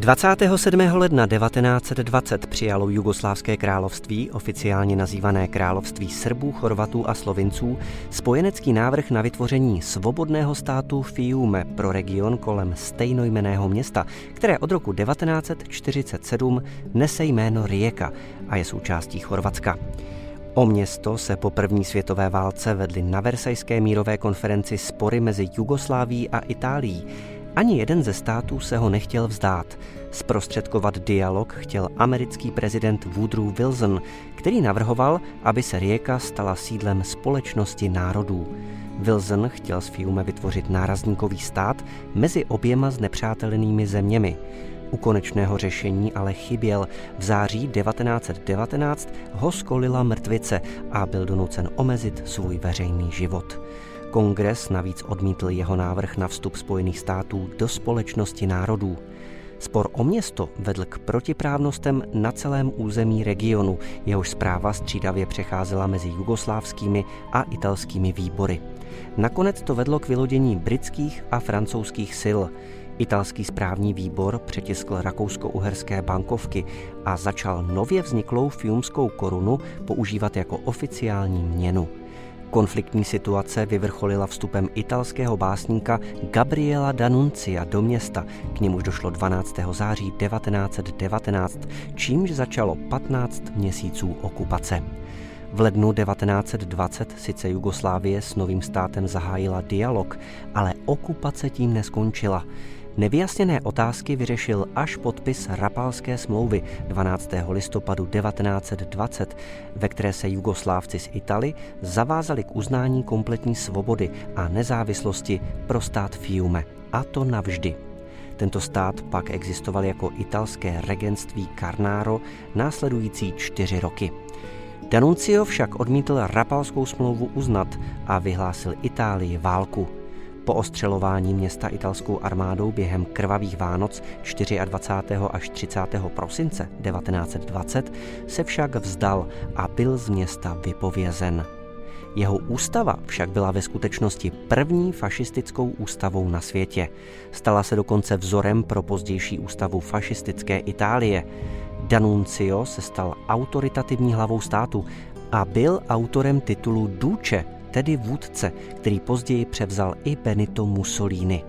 27. ledna 1920 přijalo Jugoslávské království, oficiálně nazývané Království Srbů, Chorvatů a Slovinců, spojenecký návrh na vytvoření svobodného státu Fiume pro region kolem stejnojmeného města, které od roku 1947 nese jméno Rijeka a je součástí Chorvatska. O město se po první světové válce vedly na Versajské mírové konferenci spory mezi Jugosláví a Itálií. Ani jeden ze států se ho nechtěl vzdát. Zprostředkovat dialog chtěl americký prezident Woodrow Wilson, který navrhoval, aby se Rijeka stala sídlem společnosti národů. Wilson chtěl s Fiume vytvořit nárazníkový stát mezi oběma znepřátelenými zeměmi. U konečného řešení ale chyběl. V září 1919 ho skolila mrtvice a byl donucen omezit svůj veřejný život. Kongres navíc odmítl jeho návrh na vstup Spojených států do společnosti národů. Spor o město vedl k protiprávnostem na celém území regionu, jehož zpráva střídavě přecházela mezi jugoslávskými a italskými výbory. Nakonec to vedlo k vylodění britských a francouzských sil. Italský správní výbor přetiskl rakousko-uherské bankovky a začal nově vzniklou fiumskou korunu používat jako oficiální měnu. Konfliktní situace vyvrcholila vstupem italského básníka Gabriela Danuncia do města. K němuž došlo 12. září 1919, čímž začalo 15 měsíců okupace. V lednu 1920 sice Jugoslávie s novým státem zahájila dialog, ale okupace tím neskončila. Nevyjasněné otázky vyřešil až podpis Rapalské smlouvy 12. listopadu 1920, ve které se Jugoslávci z Italy zavázali k uznání kompletní svobody a nezávislosti pro stát Fiume, a to navždy. Tento stát pak existoval jako italské regentství Carnaro následující čtyři roky. Danuncio však odmítl Rapalskou smlouvu uznat a vyhlásil Itálii válku – po ostřelování města italskou armádou během krvavých Vánoc 24. až 30. prosince 1920 se však vzdal a byl z města vypovězen. Jeho ústava však byla ve skutečnosti první fašistickou ústavou na světě. Stala se dokonce vzorem pro pozdější ústavu fašistické Itálie. Danuncio se stal autoritativní hlavou státu a byl autorem titulu Duce, tedy vůdce, který později převzal i Benito Mussolini.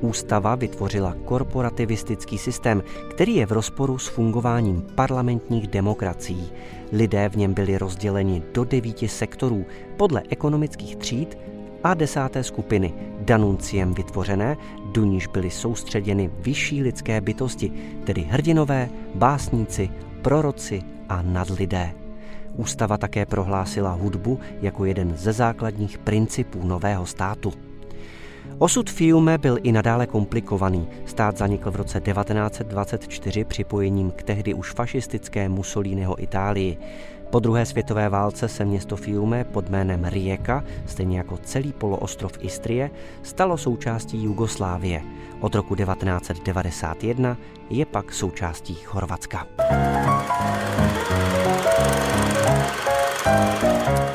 Ústava vytvořila korporativistický systém, který je v rozporu s fungováním parlamentních demokracií. Lidé v něm byli rozděleni do devíti sektorů podle ekonomických tříd a desáté skupiny, danunciem vytvořené, do níž byly soustředěny vyšší lidské bytosti, tedy hrdinové, básníci, proroci a nadlidé. Ústava také prohlásila hudbu jako jeden ze základních principů nového státu. Osud Fiume byl i nadále komplikovaný. Stát zanikl v roce 1924 připojením k tehdy už fašistické Mussoliniho Itálii. Po druhé světové válce se město Fiume pod jménem Rijeka, stejně jako celý poloostrov Istrie, stalo součástí Jugoslávie. Od roku 1991 je pak součástí Chorvatska. Música